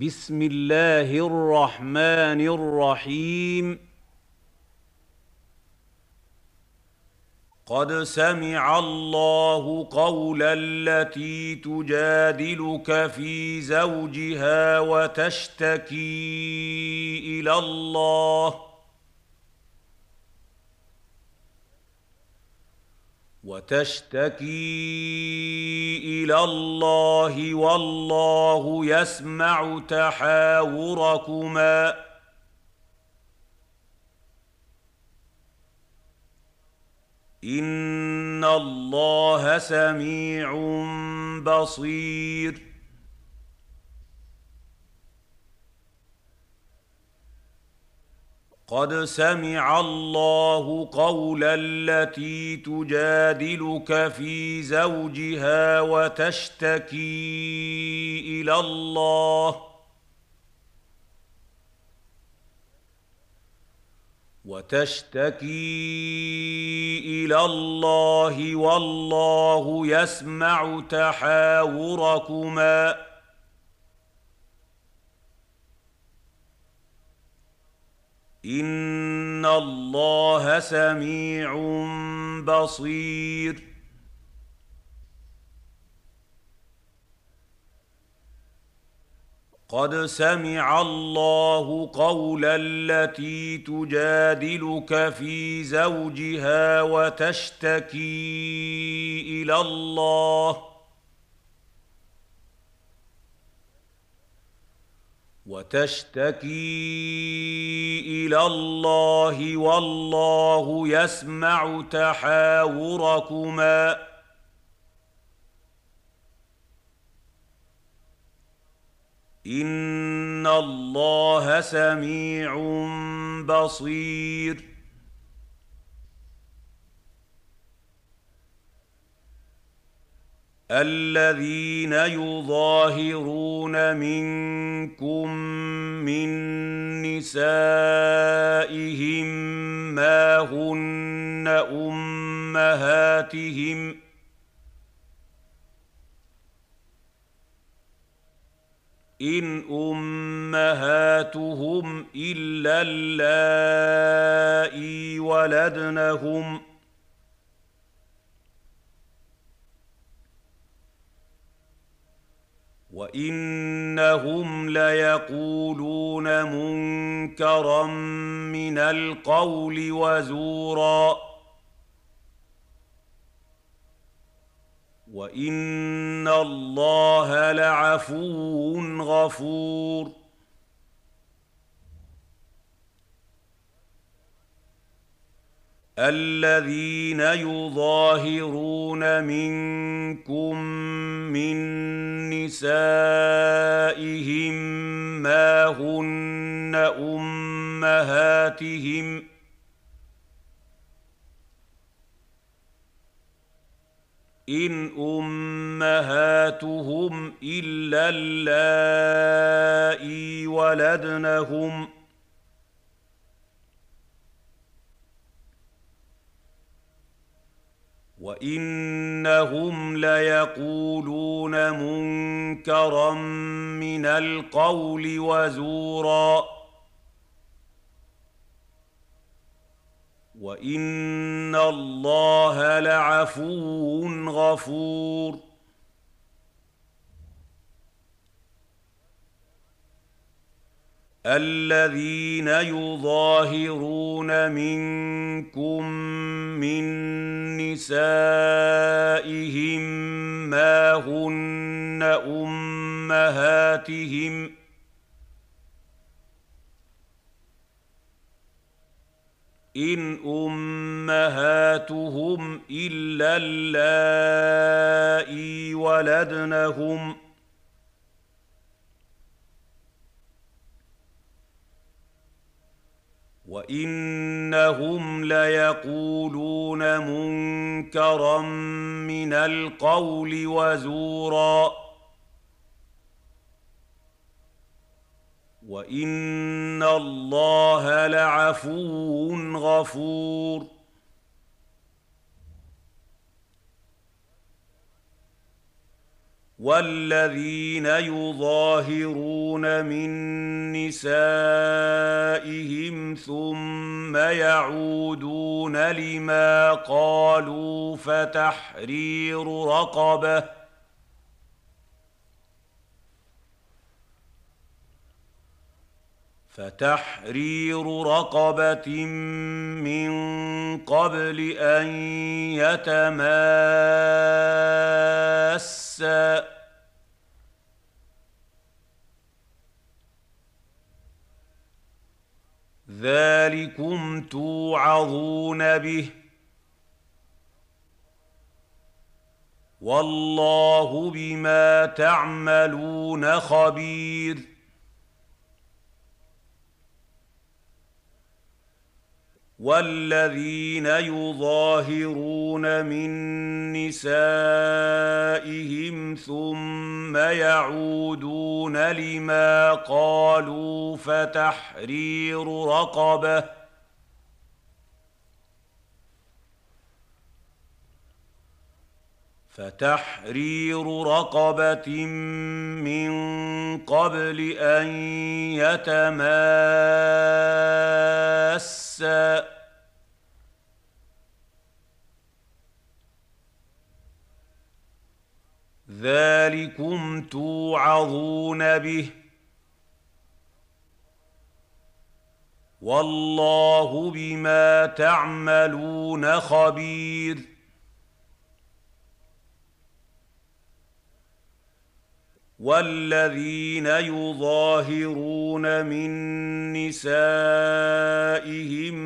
بسم الله الرحمن الرحيم. قد سمع الله قول التي تجادلك في زوجها وتشتكي إلى الله. وتشتكي إلى الله والله يسمع تحاوركما. إن الله سميع بصير. قد سمع الله قول التي تجادلك في زوجها وتشتكي إلى الله. وتشتكي إلى الله والله يسمع تحاوركما. ان الله سميع بصير. قد سمع الله قول التي تجادلك في زوجها وتشتكي إلى الله وتشتكي إلى الله والله يسمع تحاوركما. إن الله سميع بصير. الذين يظاهرون منكم من نسائهم ما هن أمهاتهم إن أمهاتهم إلا اللائي ولدنهم ۖ وانهم ليقولون منكرا من القول وزورا وان الله لعفو غفور الذين يظاهرون منكم من نسائهم ما هن أمهاتهم إن أمهاتهم إلا اللائي ولدنهم ۖ وانهم ليقولون منكرا من القول وزورا وان الله لعفو غفور الذين يظاهرون منكم من نسائهم ما هن أمهاتهم إن أمهاتهم إلا اللائي ولدنهم ۖ وانهم ليقولون منكرا من القول وزورا وان الله لعفو غفور والذين يظاهرون من نسائهم ثم يعودون لما قالوا فتحرير رقبة فتحرير رقبة من قبل أن يتماسا. ذلكم توعظون به. والله بما تعملون خبير. والذين يظاهرون من نسائهم ثم يعودون لما قالوا فتحرير رقبة فتحرير رقبة من قبل أن يتماسا. ذلكم توعظون به. والله بما تعملون خبير. والذين يظاهرون من نسائهم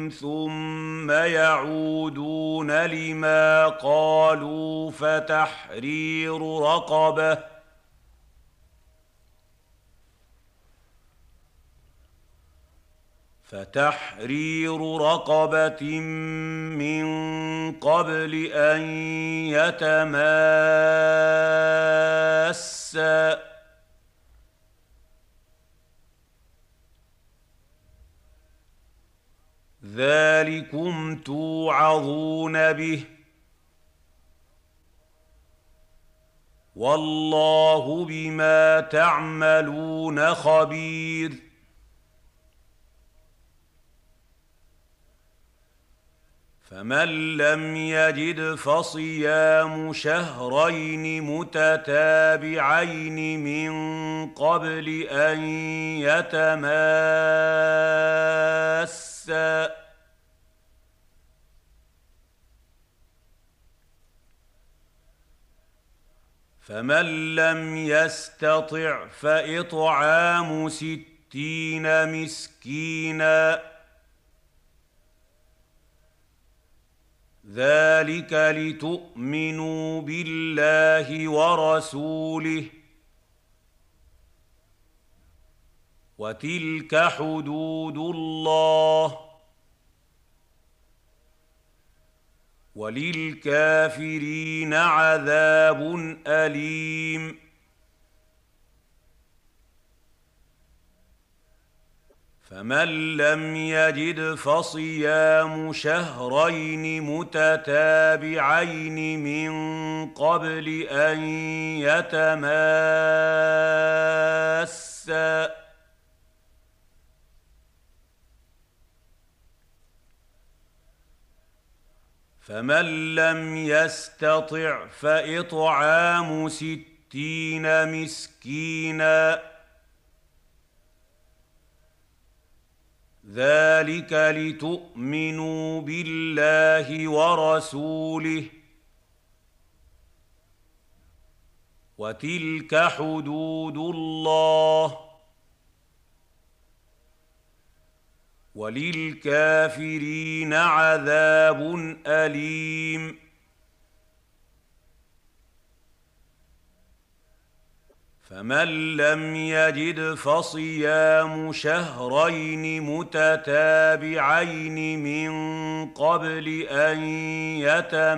ثم يعودون لما قالوا فتحرير رقبة فتحرير رقبة من قبل أن يتماسا. ذلكم توعظون به. والله بما تعملون خبير. فمن لم يجد فصيام شهرين متتابعين من قبل أن يتماسا. فمن لم يستطع فإطعام ستين مسكينا. ذلك لتؤمنوا بالله ورسوله وتلك حدود الله وللكافرين عذاب اليم فمن لم يجد فصيام شهرين متتابعين من قبل أن يتماسا فمن لم يستطع فإطعام ستين مسكينا ذلك لتؤمنوا بالله ورسوله. وتلك حدود الله. وللكافرين عذاب أليم. فمن لم يجد فصيام شهرين متتابعين من قبل أن يتماسا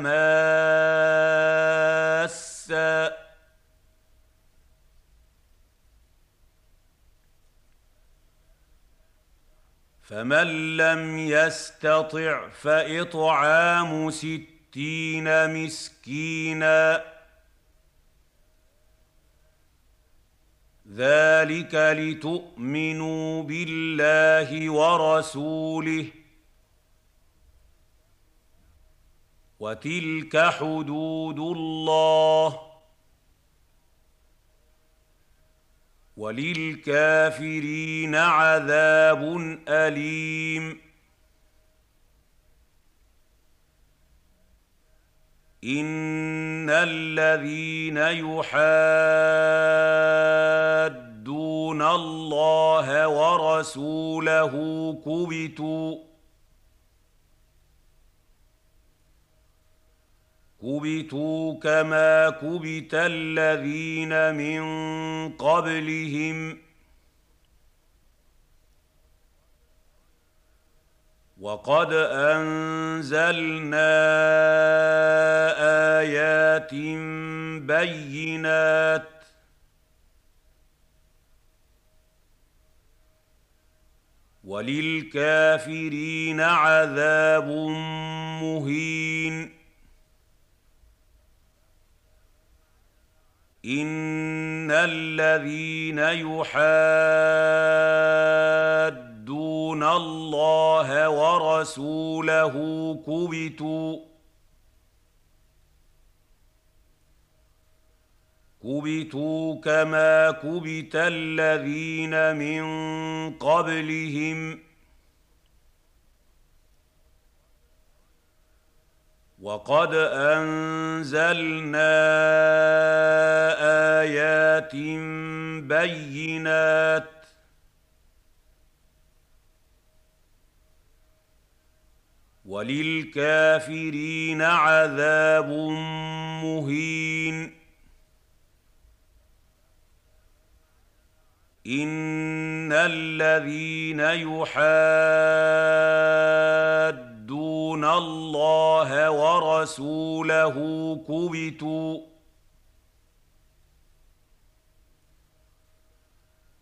فمن لم يستطع فإطعام ستين مسكينا ذلك لتؤمنوا بالله ورسوله. وتلك حدود الله. وللكافرين عذاب أليم. ان الذين يحادون الله ورسوله كبتوا كبتوا كما كبت الذين من قبلهم وقد أنزلنا آيات بينات. وللكافرين عذاب مهين. إن الذين يحادون الله ورسوله كبتوا كبتوا كما كبت الذين من قبلهم وقد انزلنا ايات بينات وللكافرين عذاب مهين. إن الذين يحادون الله ورسوله كبتوا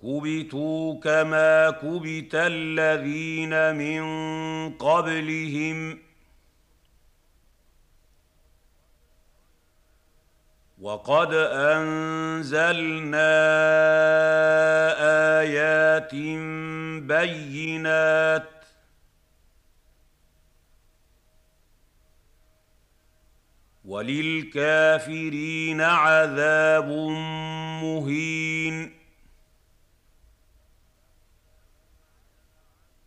كبتوا كما كبت الذين من قبلهم وقد انزلنا ايات بينات وللكافرين عذاب مهين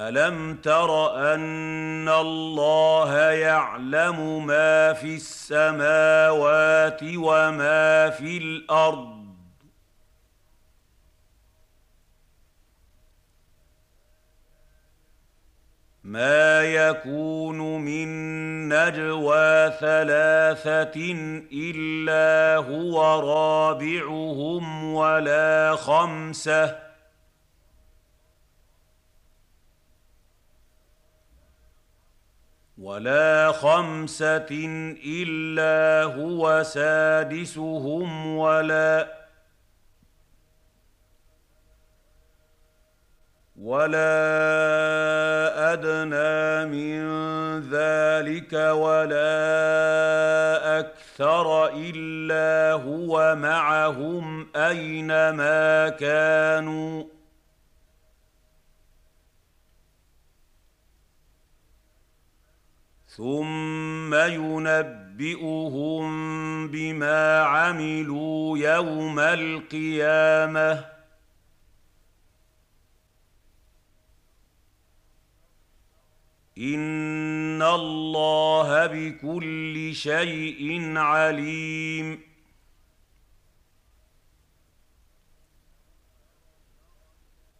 الم تر ان الله يعلم ما في السماوات وما في الأرض؟ ما يكون من نجوى ثلاثة الا هو رابعهم ولا خمسه ولا خمسه الا هو سادسهم ولا ولا ادنى من ذلك ولا أكثر الا هو معهم اينما كانوا ثم ينبئهم بما عملوا يوم القيامه ان الله بكل شيء عليم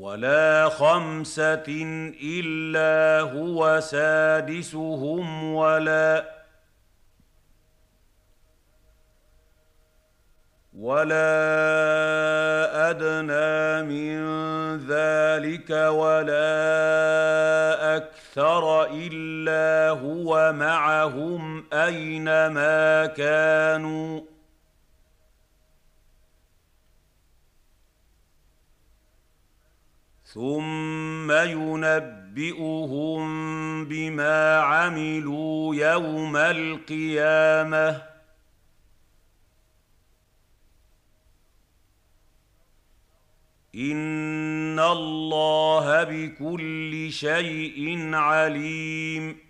ولا خمسه الا هو سادسهم ولا ولا ادنى من ذلك ولا أكثر الا هو معهم اينما كانوا ثم ينبئهم بما عملوا يوم القيامه ان الله بكل شيء عليم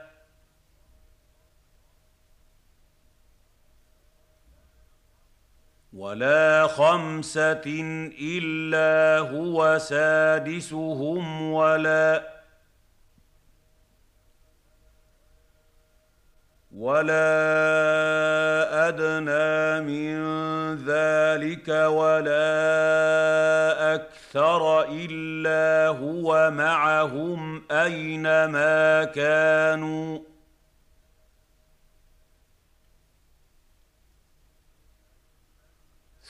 ولا خمسه الا هو سادسهم ولا ولا ادنى من ذلك ولا أكثر الا هو معهم اينما كانوا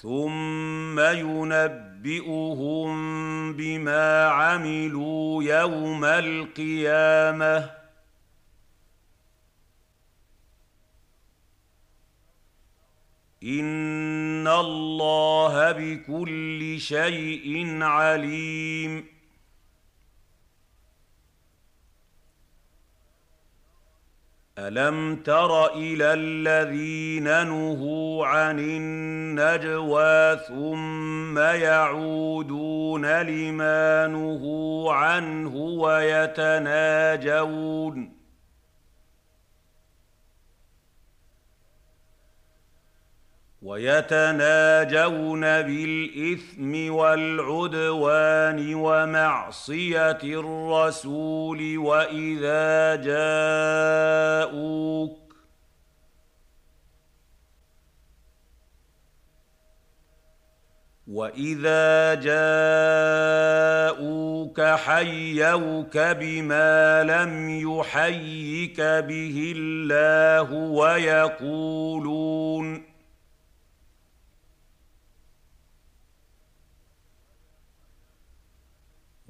ثم ينبئهم بما عملوا يوم القيامه ان الله بكل شيء عليم الم تر إلى الذين نهوا عن النجوى ثم يعودون لما نهوا عنه ويتناجون ويتناجون بالإثم والعدوان ومعصية الرسول وإذا جاءوك وإذا جاءوك حيوك بما لم يحيك به الله ويقولون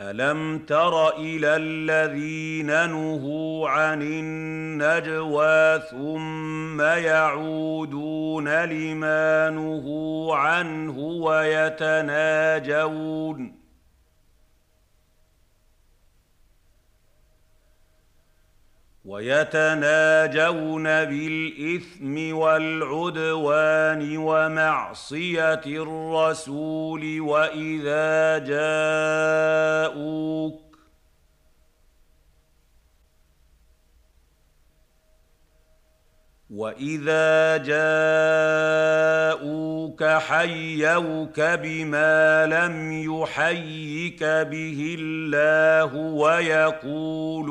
الم تر إلى الذين نهوا عن النجوى ثم يعودون لما نهوا عنه ويتناجون ويتناجون بالإثم والعدوان ومعصية الرسول وإذا جاءوك وإذا جاءوك حيوك بما لم يحيك به الله ويقولون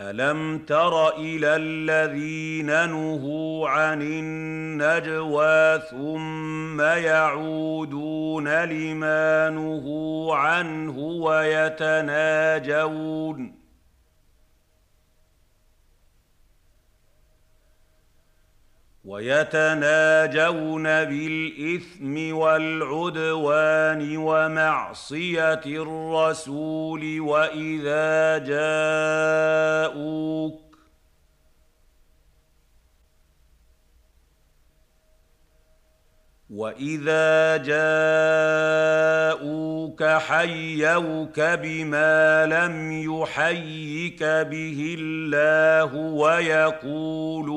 الم تر إلى الذين نهوا عن النجوى ثم يعودون لما نهوا عنه ويتناجون ويتناجون بالإثم والعدوان ومعصية الرسول وإذا جاءوك وإذا جاءوك حيوك بما لم يحيك به الله ويقولون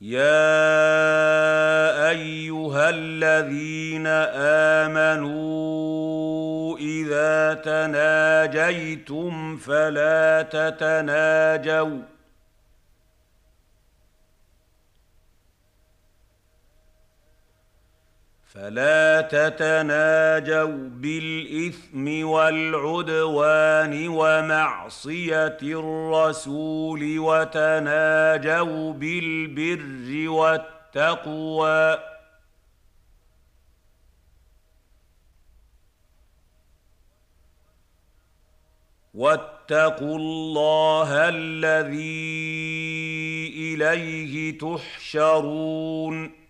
يا ايها الذين امنوا اذا تناجيتم فلا تتناجوا فلا تتناجوا بالإثم والعدوان ومعصية الرسول وتناجوا بالبر والتقوى. واتقوا الله الذي إليه تحشرون.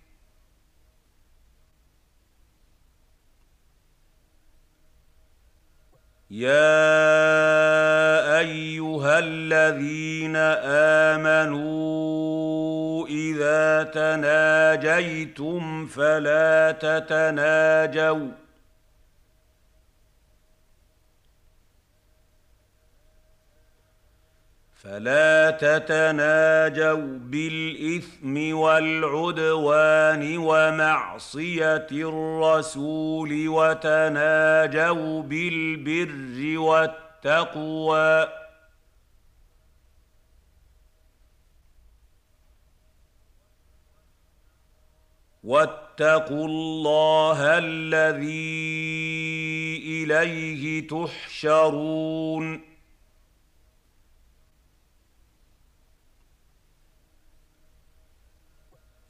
يا ايها الذين امنوا اذا تناجيتم فلا تتناجوا فلا تتناجوا بالإثم والعدوان ومعصية الرسول وتناجوا بالبر والتقوى. واتقوا الله الذي إليه تحشرون.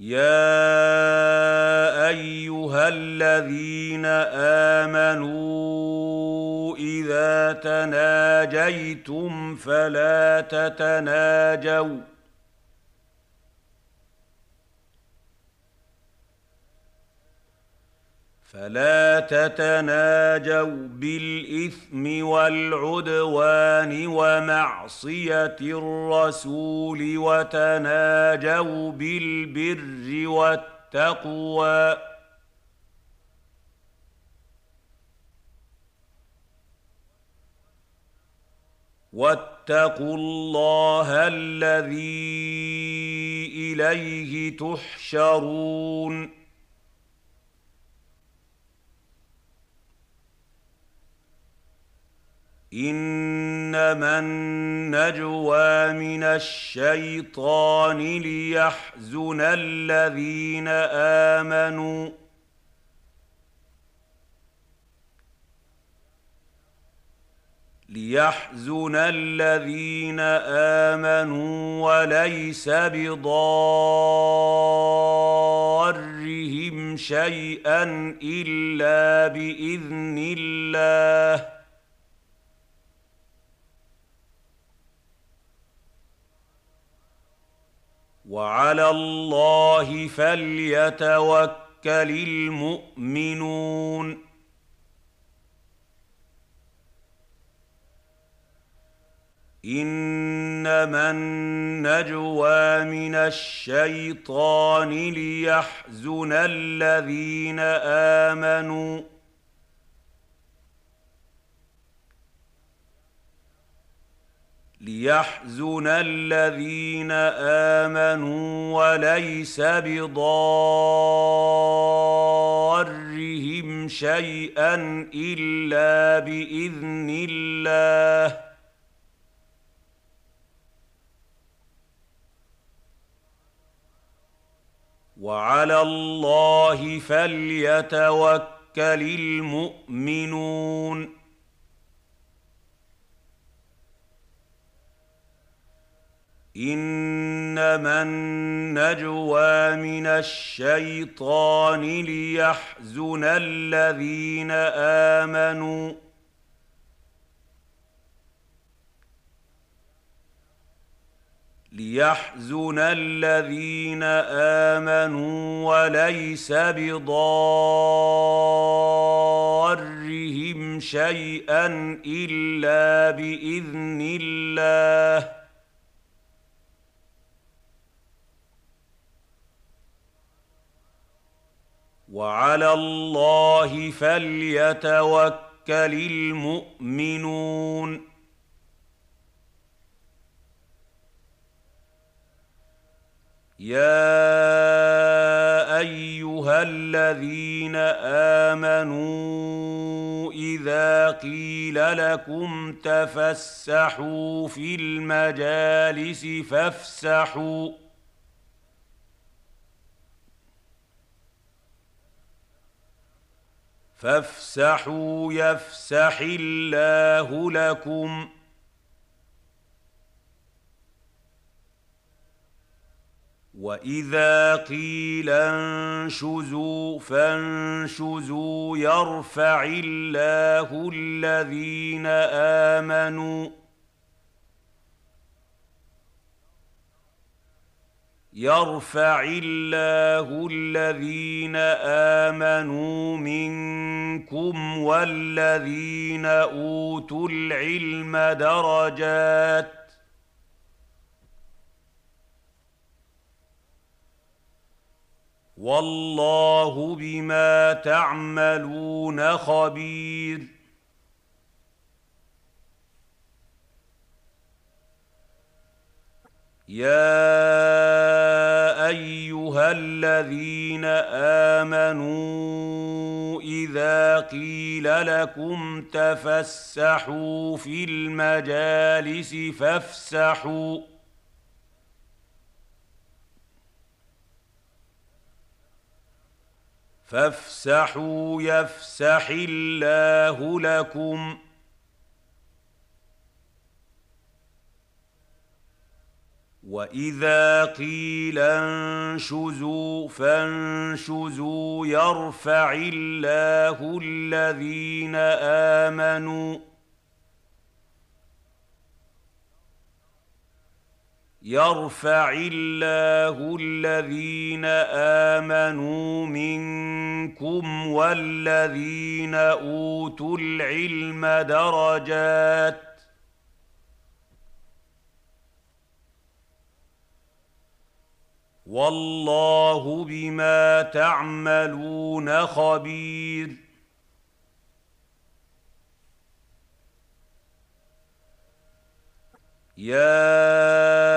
يا ايها الذين امنوا اذا تناجيتم فلا تتناجوا فلا تتناجوا بالإثم والعدوان ومعصية الرسول وتناجوا بالبر والتقوى. واتقوا الله الذي إليه تحشرون. إنما النجوى من الشيطان ليحزن الذين آمنوا. ليحزن الذين آمنوا وليس بضارهم شيئا إلا بإذن الله. وعلى الله فليتوكل المؤمنون. إنما النجوى من الشيطان ليحزن الذين آمنوا. ليحزن الذين آمنوا وليس بضارهم شيئا إلا بإذن الله. وعلى الله فليتوكل المؤمنون. إنما النجوى من الشيطان ليحزن الذين آمنوا. ليحزن الذين آمنوا وليس بضارهم شيئا إلا بإذن الله. وعلى الله فليتوكل المؤمنون. يا أيها الذين آمنوا إذا قيل لكم تفسحوا في المجالس فافسحوا فافسحوا يفسح الله لكم. وإذا قيل انشزوا فانشزوا يرفع الله الذين آمنوا. يرفع الله الذين آمنوا منكم والذين أوتوا العلم درجات والله بما تعملون خبير يا ايها الذين امنوا اذا قيل لكم تفسحوا في المجالس فافسحوا فافسحوا يفسح الله لكم واذا قيل انشزوا فانشزوا يرفع الله الذين امنوا يرفع الله الذين امنوا منكم والذين اوتوا العلم درجات والله بما تعملون خبير. يا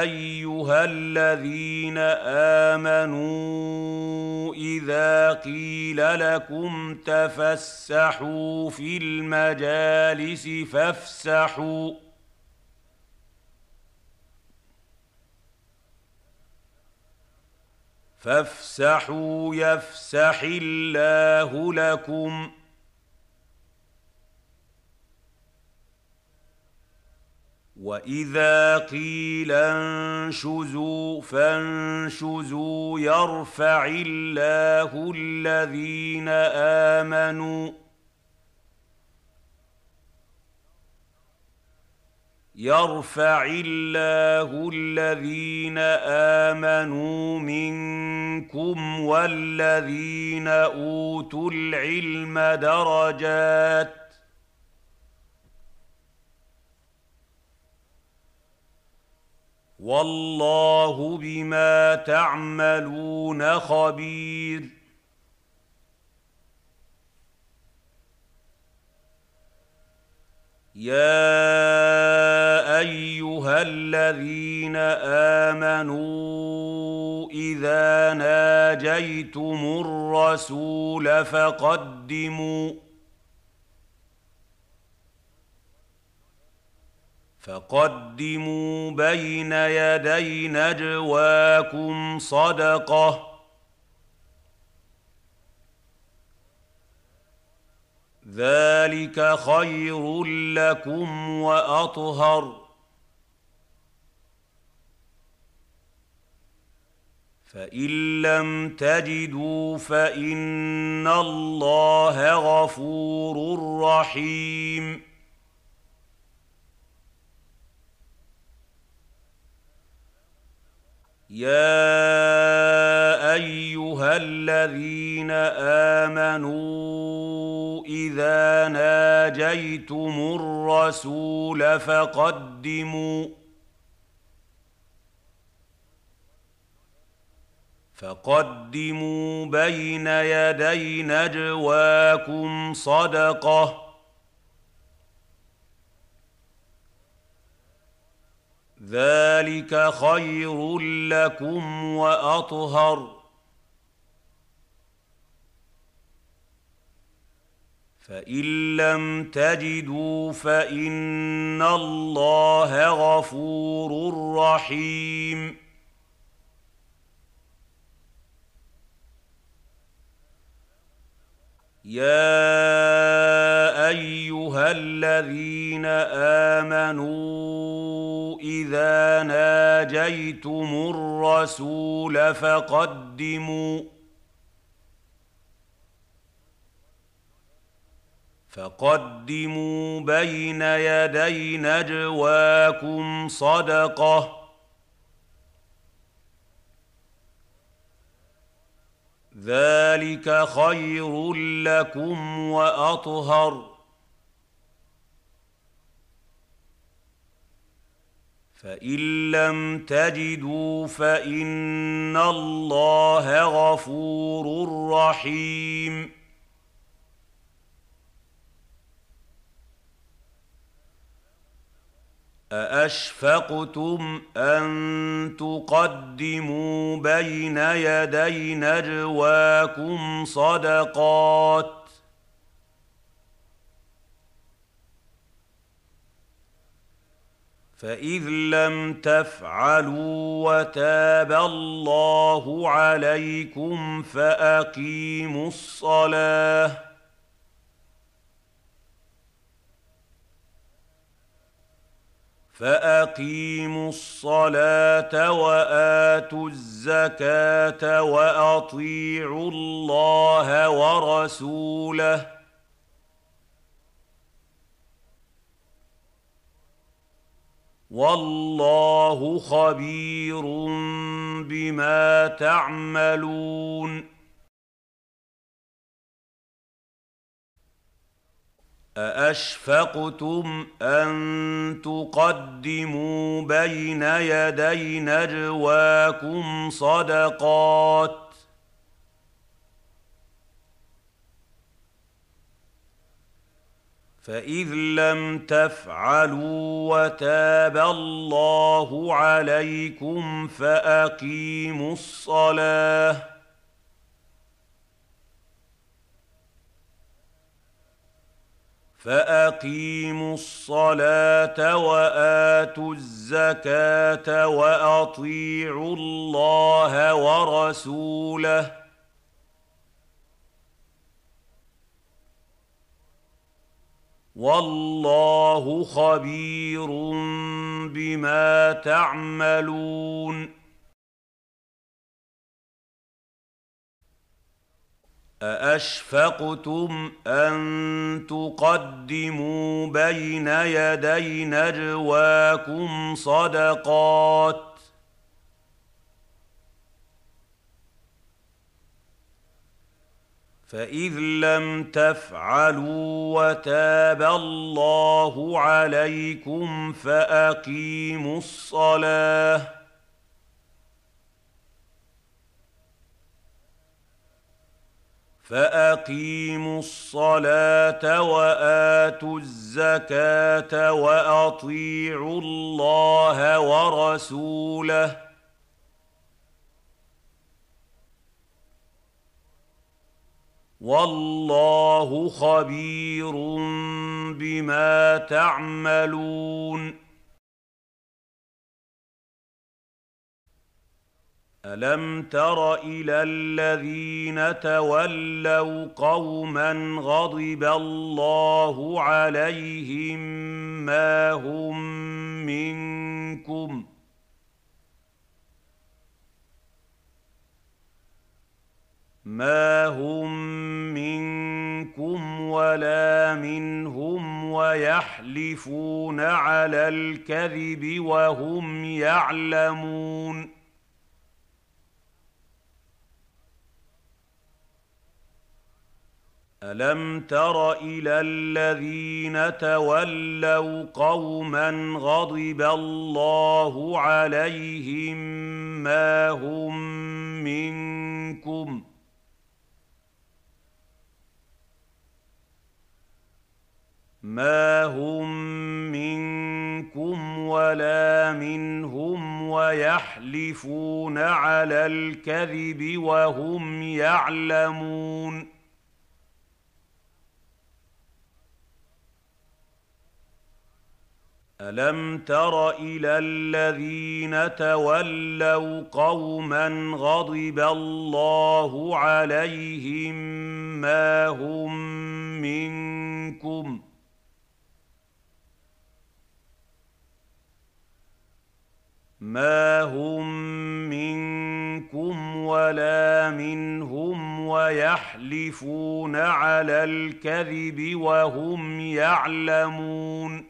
أيها الذين آمنوا إذا قيل لكم تفسحوا في المجالس فافسحوا فافسحوا يفسح الله لكم. وإذا قيل انشزوا فانشزوا يرفع الله الذين آمنوا يرفع الله الذين آمنوا منكم والذين أوتوا العلم درجات والله بما تعملون خبير يا ايها الذين امنوا اذا ناجيتم الرسول فقدموا فقدموا بين يدي نجواكم صدقه ذلك خير لكم وأطهر. فإن لم تجدوا فإن الله غفور رحيم. يا ايها الذين امنوا اذا ناجيتم الرسول فقدموا فقدموا بين يدي نجواكم صدقه ذلك خير لكم وأطهر. فإن لم تجدوا فإن الله غفور رحيم. يا ايها الذين امنوا اذا ناجيتم الرسول فقدموا فقدموا بين يدي نجواكم صدقه ذلك خير لكم وأطهر. فإن لم تجدوا فإن الله غفور رحيم. ااشفقتم ان تقدموا بين يدي نجواكم صدقات فاذ لم تفعلوا وتاب الله عليكم فاقيموا الصلاه فأقيموا الصلاة وآتوا الزكاة وأطيعوا الله ورسوله. والله خبير بما تعملون. ااشفقتم ان تقدموا بين يدي نجواكم صدقات فاذ لم تفعلوا وتاب الله عليكم فاقيموا الصلاه فأقيموا الصلاة وآتوا الزكاة وأطيعوا الله ورسوله. والله خبير بما تعملون. ااشفقتم ان تقدموا بين يدي نجواكم صدقات فاذ لم تفعلوا وتاب الله عليكم فاقيموا الصلاه فأقيموا الصلاة وآتوا الزكاة وأطيعوا الله ورسوله. والله خبير بما تعملون. الم تر إلى الذين تولوا قوما غضب الله عليهم ما هم منكم ما هم منكم ولا منهم ويحلفون على الكذب وهم يعلمون الم تر إلى الذين تولوا قوما غضب الله عليهم ما هم منكم ما هم منكم ولا منهم ويحلفون على الكذب وهم يعلمون الم تر إلى الذين تولوا قوما غضب الله عليهم ما هم منكم ما هم منكم ولا منهم ويحلفون على الكذب وهم يعلمون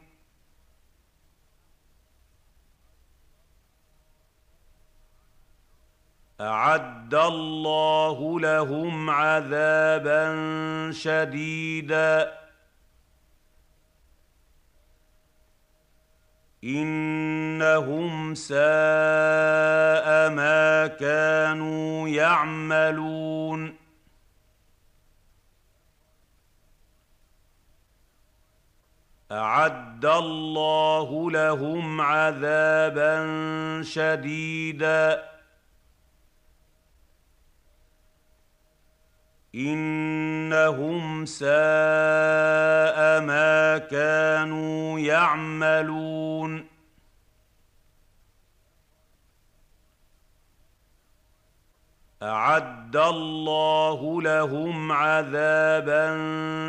أعد الله لهم عذابا شديدا. إنهم ساء ما كانوا يعملون. أعد الله لهم عذابا شديدا. انهم ساء ما كانوا يعملون اعد الله لهم عذابا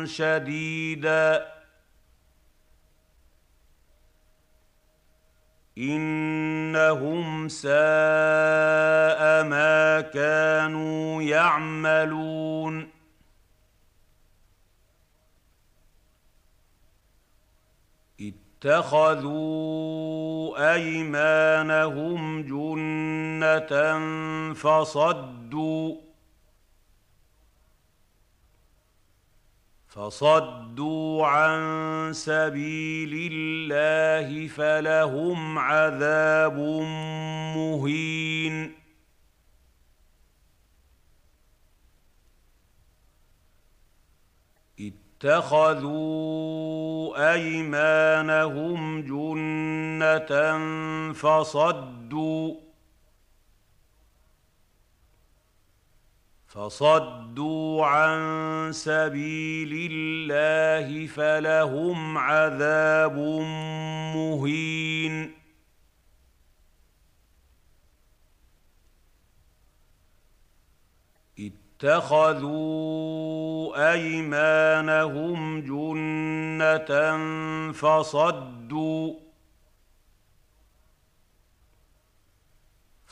شديدا انهم ساء ما كانوا يعملون اتخذوا ايمانهم جنه فصدوا فصدوا عن سبيل الله فلهم عذاب مهين. اتخذوا أيمانهم جنة فصدوا فصدوا عن سبيل الله فلهم عذاب مهين. اتخذوا أيمانهم جنة فصدوا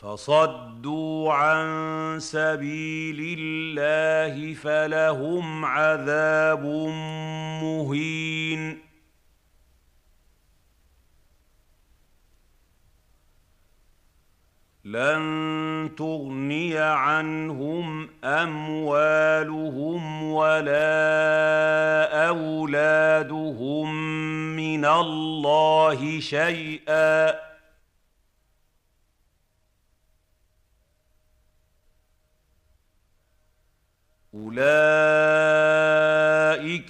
فصدوا عن سبيل الله فلهم عذاب مهين. لن تغني عنهم أموالهم ولا أولادهم من الله شيئا. اولئك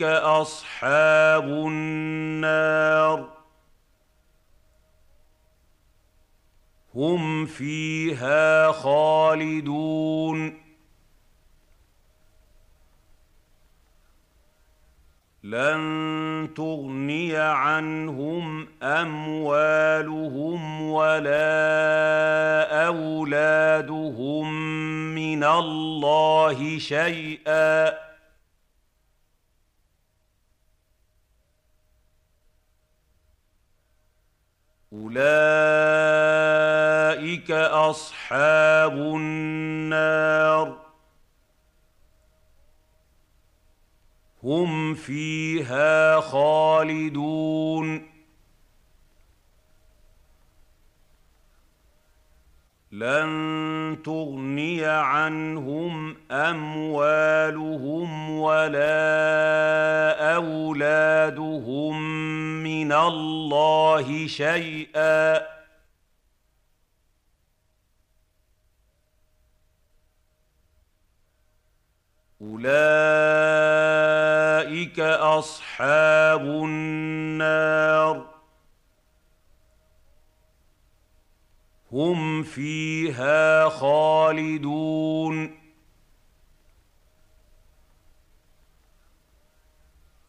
اصحاب النار هم فيها خالدون لن تغني عنهم أموالهم ولا أولادهم من الله شيئا. أولئك أصحاب النار. هم فيها خالدون. لن تغني عنهم أموالهم ولا أولادهم من الله شيئا. أولئك أصحاب النار. هم فيها خالدون.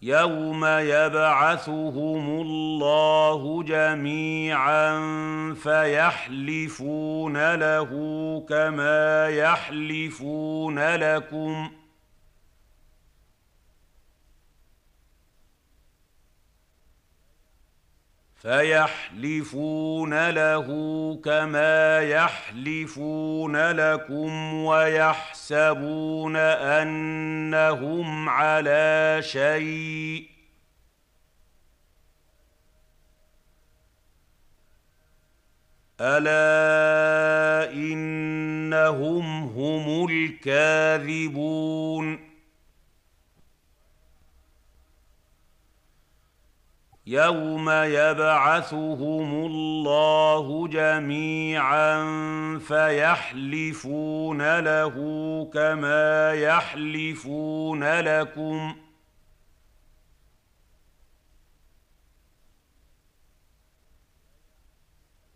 يوم يبعثهم الله جميعا فيحلفون له كما يحلفون لكم ۖ. فيحلفون له كما يحلفون لكم ويحسبون انهم على شيء الا انهم هم الكاذبون يوم يبعثهم الله جميعا فيحلفون له كما يحلفون لكم ۖ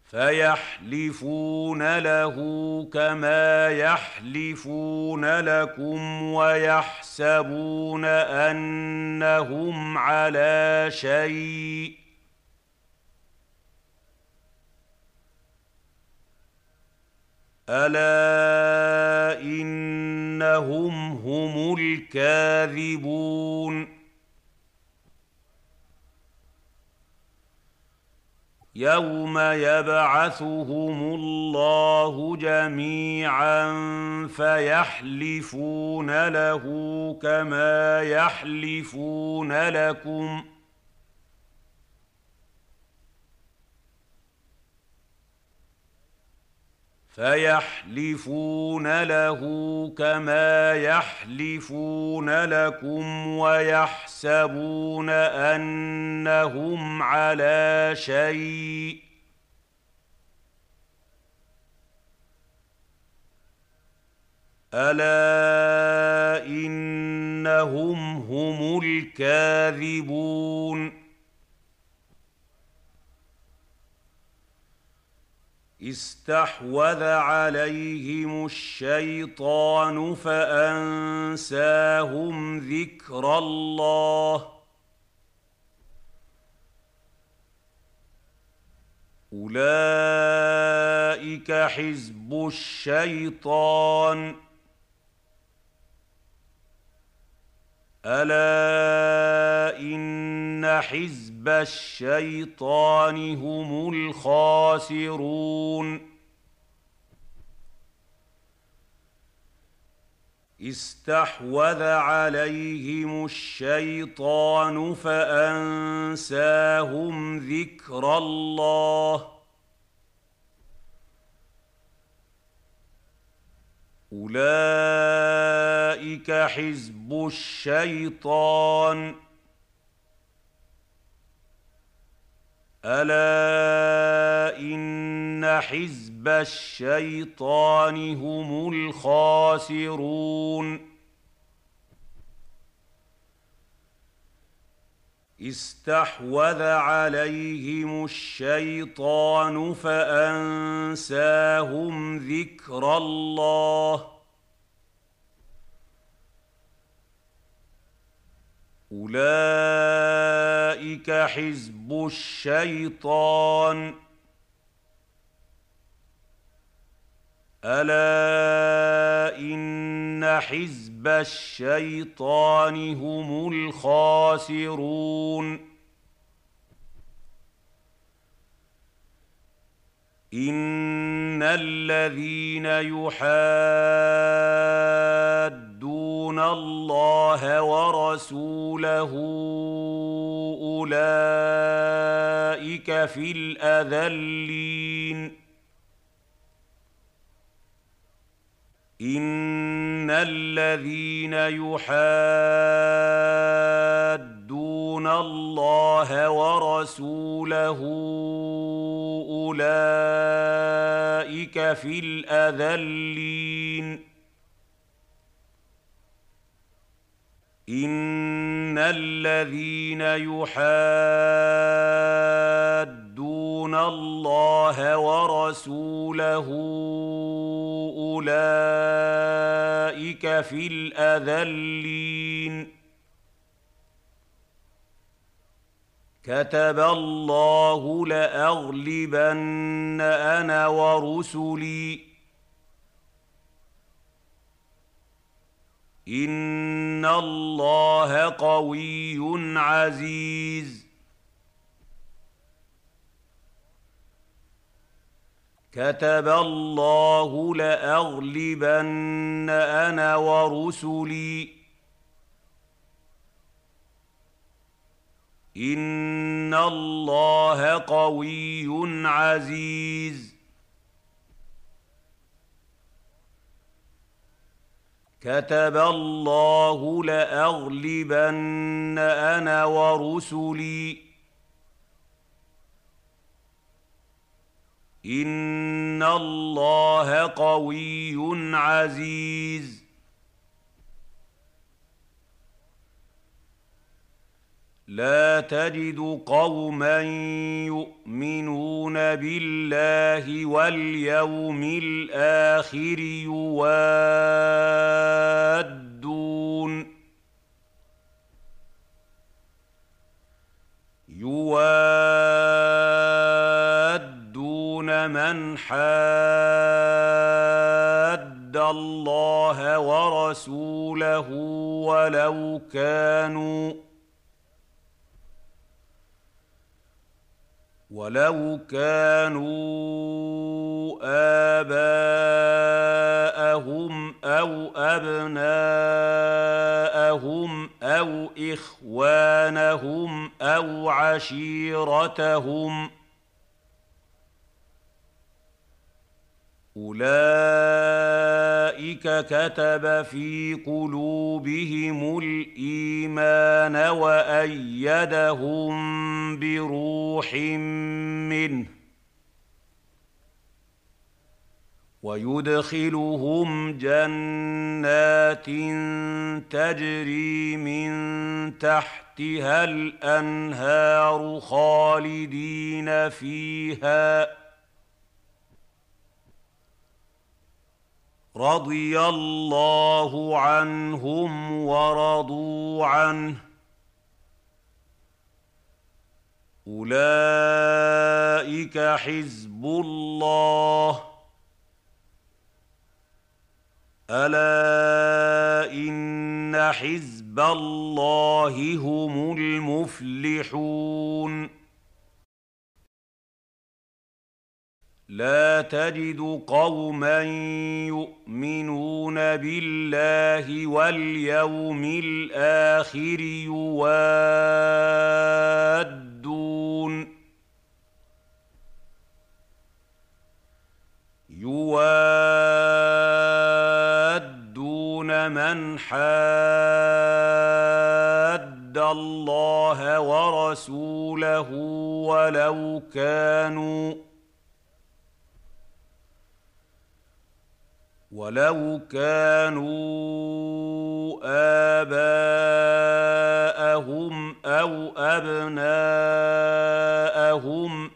فيحلفون له كما يحلفون لكم ويحسبون أنهم على شيء ألا إنهم هم الكاذبون يوم يبعثهم الله جميعا فيحلفون له كما يحلفون لكم ۖ فيحلفون له كما يحلفون لكم ويحسبون أنهم على شيء ألا إنهم هم الكاذبون استحوذ عليهم الشيطان فأنساهم ذكر الله. أولئك حزب الشيطان. ألا إن حزب الشيطان هم الخاسرون. استحوذ عليهم الشيطان فأنساهم ذكر الله. أولئك حزب الشيطان. ألا إن حزب الشيطان هم الخاسرون. استحوذ عليهم الشيطان فأنساهم ذكر الله. أولئك حزب الشيطان. ألا إن حزب الشيطان هم الخاسرون إن الذين يحادون الله ورسوله أولئك في الأذلين ان الذين يحادون الله ورسوله اولئك في الاذلين ان الذين يحادون الله ورسوله اولئك في الاذلين كتب الله لاغلبن أنا ورسلي ان الله قوي عزيز كتب الله لأغلبن أنا ورسلي. إن الله قوي عزيز. كتب الله لأغلبن أنا ورسلي. ان الله قوي عزيز. لا تجد قوما يؤمنون بالله واليوم الآخر يوادون يوادون من حاد الله ورسوله ولو كانوا ولو كانوا آباءهم أو أبناءهم أو إخوانهم أو عشيرتهم ۖ أولئك كتب في قلوبهم الإيمان وأيدهم بروح منه ويدخلهم جنات تجري من تحتها الأنهار خالدين فيها رضي الله عنهم ورضوا عنه. أولئك حزب الله. ألا إن حزب الله هم المفلحون. لا تجد قوما يؤمنون بالله واليوم الآخر يوادون يوادون من حاد الله ورسوله ولو كانوا ولو كانوا آباءهم أو أبناءهم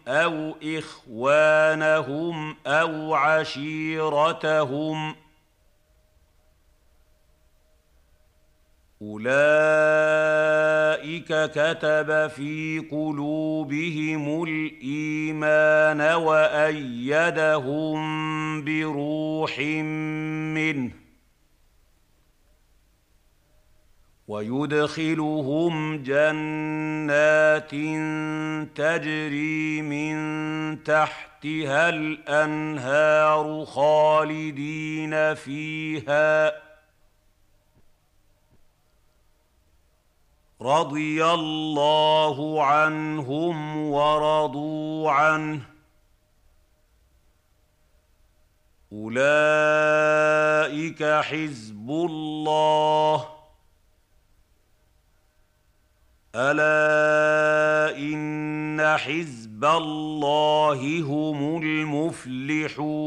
أو إخوانهم أو عشيرتهم ۖ أولئك كتب في قلوبهم الإيمان وأيدهم بروح منه ويدخلهم جنات تجري من تحتها الأنهار خالدين فيها رضي الله عنهم ورضوا عنه. أولئك حزب الله. ألا إن حزب الله هم المفلحون.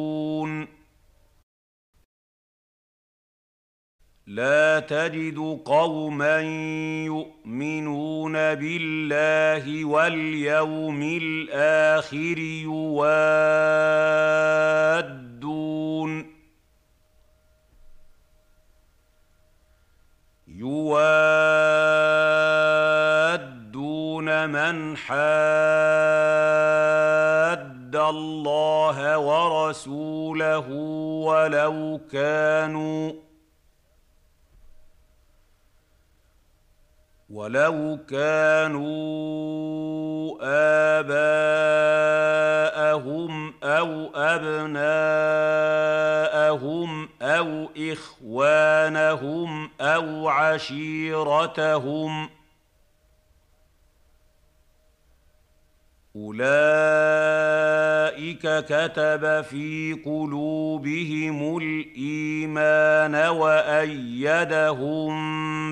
لا تجد قوما يؤمنون بالله واليوم الآخر يوادون يوادون من حاد الله ورسوله ولو كانوا ولو كانوا آباءهم أو أبناءهم أو إخوانهم أو عشيرتهم ۖ أولئك كتب في قلوبهم الإيمان وأيدهم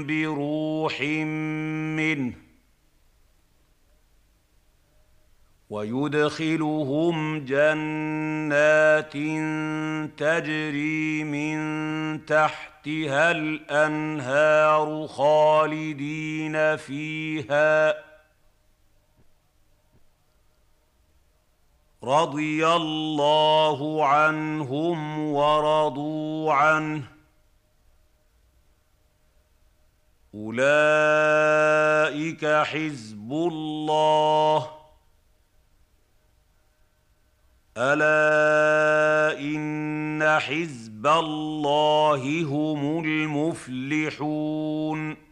بروح منه ويدخلهم جنات تجري من تحتها الأنهار خالدين فيها رضي الله عنهم ورضوا عنه. أولئك حزب الله. ألا إن حزب الله هم المفلحون.